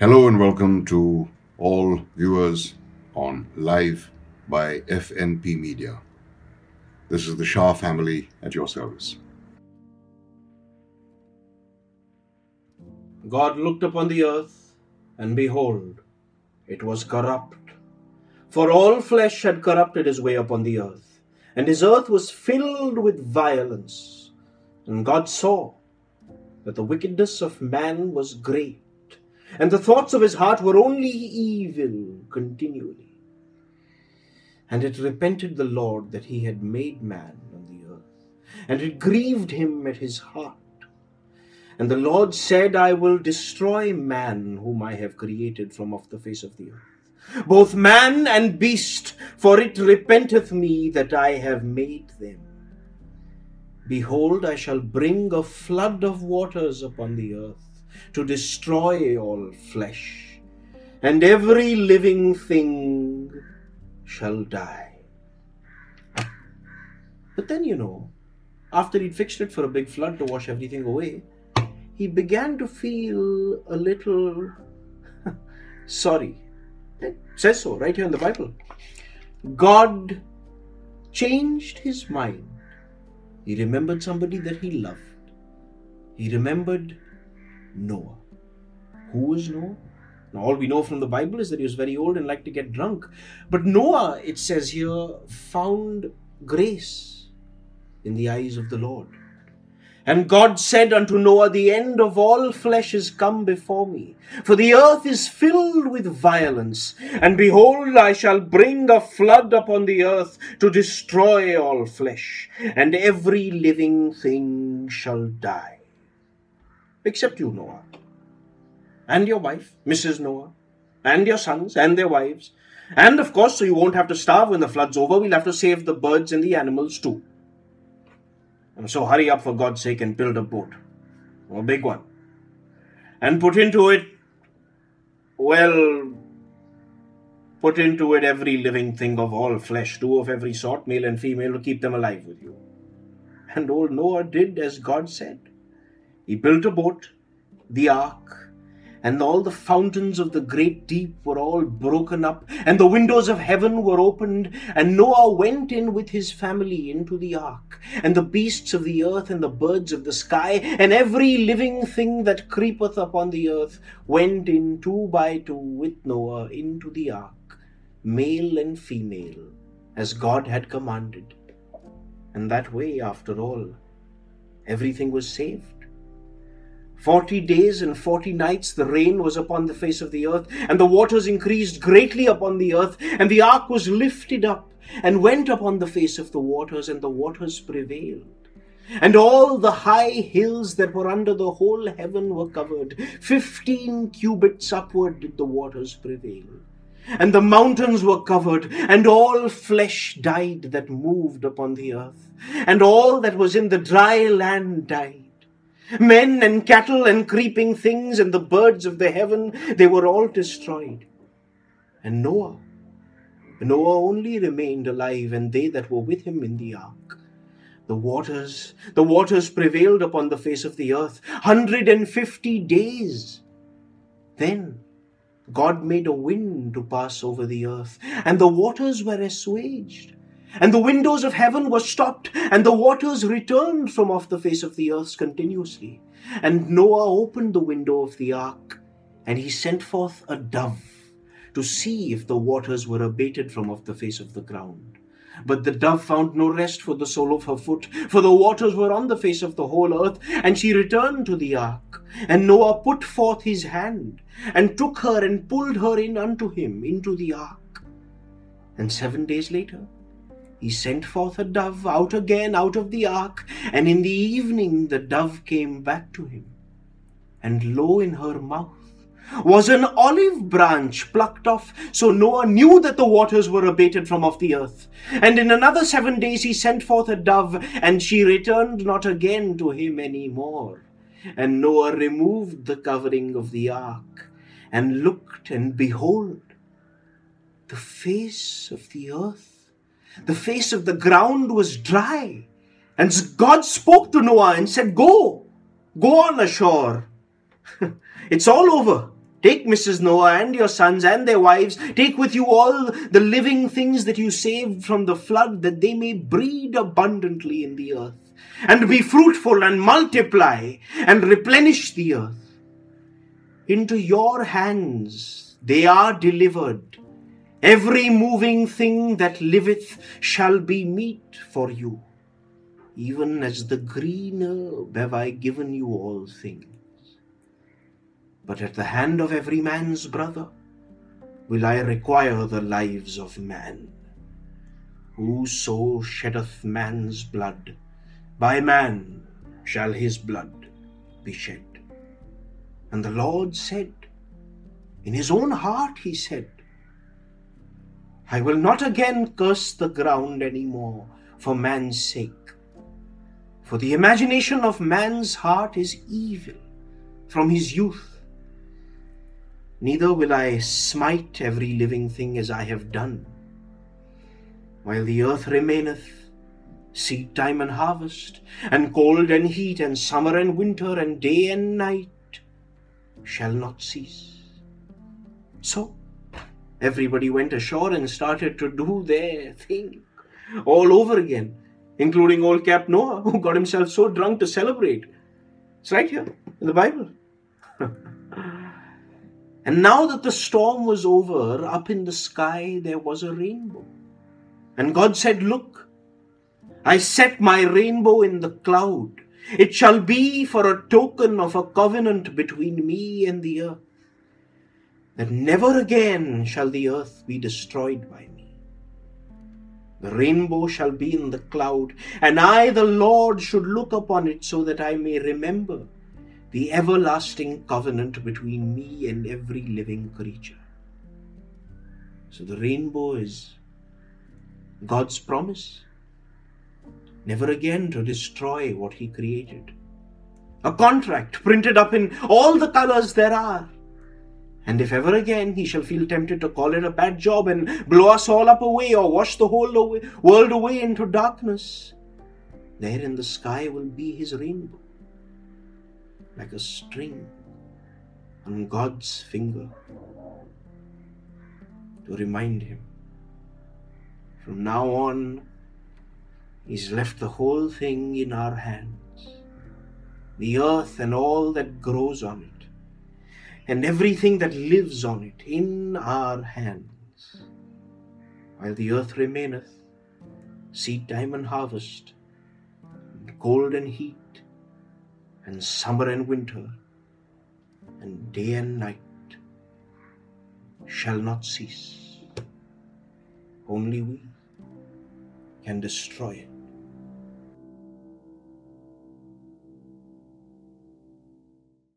Hello and welcome to all viewers on live by FNP Media. This is the Shah family at your service. God looked upon the earth, and behold, it was corrupt. For all flesh had corrupted his way upon the earth, and his earth was filled with violence. And God saw that the wickedness of man was great, and the thoughts of his heart were only evil continually. And it repented the Lord that he had made man on the earth, and it grieved him at his heart. And the Lord said, I will destroy man whom I have created from off the face of the earth, both man and beast, for it repenteth me that I have made them. Behold, I shall bring a flood of waters upon the earth to destroy all flesh, and every living thing shall die. But then, you know, after he'd fixed it for a big flood to wash everything away, he began to feel a little sorry. It says so right here in the Bible. God changed his mind. He remembered somebody that he loved. He remembered Noah. Who was Noah? Now, all we know from the Bible is that he was very old and liked to get drunk. But Noah, it says here, found grace in the eyes of the Lord. And God said unto Noah, The end of all flesh is come before me, for the earth is filled with violence. And behold, I shall bring a flood upon the earth to destroy all flesh, and every living thing shall die. Except you, Noah, and your wife, Mrs. Noah, and your sons and their wives. And of course, so you won't have to starve when the flood's over, we'll have to save the birds and the animals too. And so hurry up for God's sake and build a boat, a big one, and put into it, well, put into it every living thing of all flesh, two of every sort, male and female, to keep them alive with you. And old Noah did as God said. He built a boat, the ark, and all the fountains of the great deep were all broken up, and the windows of heaven were opened, and Noah went in with his family into the ark, and the beasts of the earth and the birds of the sky, and every living thing that creepeth upon the earth went in two by two with Noah into the ark, male and female, as God had commanded. And that way, after all, everything was saved. Forty days and forty nights the rain was upon the face of the earth, and the waters increased greatly upon the earth, and the ark was lifted up, and went upon the face of the waters, and the waters prevailed. And all the high hills that were under the whole heaven were covered. Fifteen cubits upward did the waters prevail. And the mountains were covered, and all flesh died that moved upon the earth, and all that was in the dry land died. Men and cattle and creeping things and the birds of the heaven, they were all destroyed. And Noah, Noah only remained alive, and they that were with him in the ark. The waters, the waters prevailed upon the face of the earth, hundred and fifty days. Then God made a wind to pass over the earth, and the waters were assuaged. And the windows of heaven were stopped, and the waters returned from off the face of the earth continuously. And Noah opened the window of the ark, and he sent forth a dove to see if the waters were abated from off the face of the ground. But the dove found no rest for the sole of her foot, for the waters were on the face of the whole earth, and she returned to the ark. And Noah put forth his hand, and took her and pulled her in unto him into the ark. And seven days later, he sent forth a dove out again out of the ark, and in the evening the dove came back to him. And lo, in her mouth was an olive branch plucked off. So Noah knew that the waters were abated from off the earth. And in another seven days he sent forth a dove, and she returned not again to him any more. And Noah removed the covering of the ark, and looked, and behold, the face of the earth the face of the ground was dry. And God spoke to Noah and said, Go, go on ashore. it's all over. Take Mrs. Noah and your sons and their wives. Take with you all the living things that you saved from the flood, that they may breed abundantly in the earth, and be fruitful and multiply and replenish the earth. Into your hands they are delivered. Every moving thing that liveth shall be meat for you. Even as the green herb have I given you all things but at the hand of every man's brother will I require the lives of man. Whoso sheddeth man's blood, by man shall his blood be shed. And the Lord said, in his own heart he said, I will not again curse the ground any more for man's sake. For the imagination of man's heart is evil from his youth neither will I smite every living thing as I have done. While the earth remaineth, seed time and harvest, and cold and heat, and summer and winter, and day and night shall not cease. So, everybody went ashore and started to do their thing all over again, including old Cap Noah, who got himself so drunk to celebrate. It's right here in the Bible. And now that the storm was over, up in the sky there was a rainbow. And God said, Look, I set my rainbow in the cloud. It shall be for a token of a covenant between me and the earth, that never again shall the earth be destroyed by me. The rainbow shall be in the cloud, and I, the Lord, should look upon it so that I may remember the everlasting covenant between me and every living creature. So the rainbow is God's promise never again to destroy what He created. A contract printed up in all the colors there are. And if ever again he shall feel tempted to call it a bad job and blow us all up away or wash the whole world away into darkness, there in the sky will be his rainbow like a string on God's finger to remind him. From now on, He's left the whole thing in our hands the earth and all that grows on it, and everything that lives on it in our hands. While the earth remaineth, seed time and harvest, and cold and heat, and summer and winter, and day and night shall not cease. Only we can destroy it.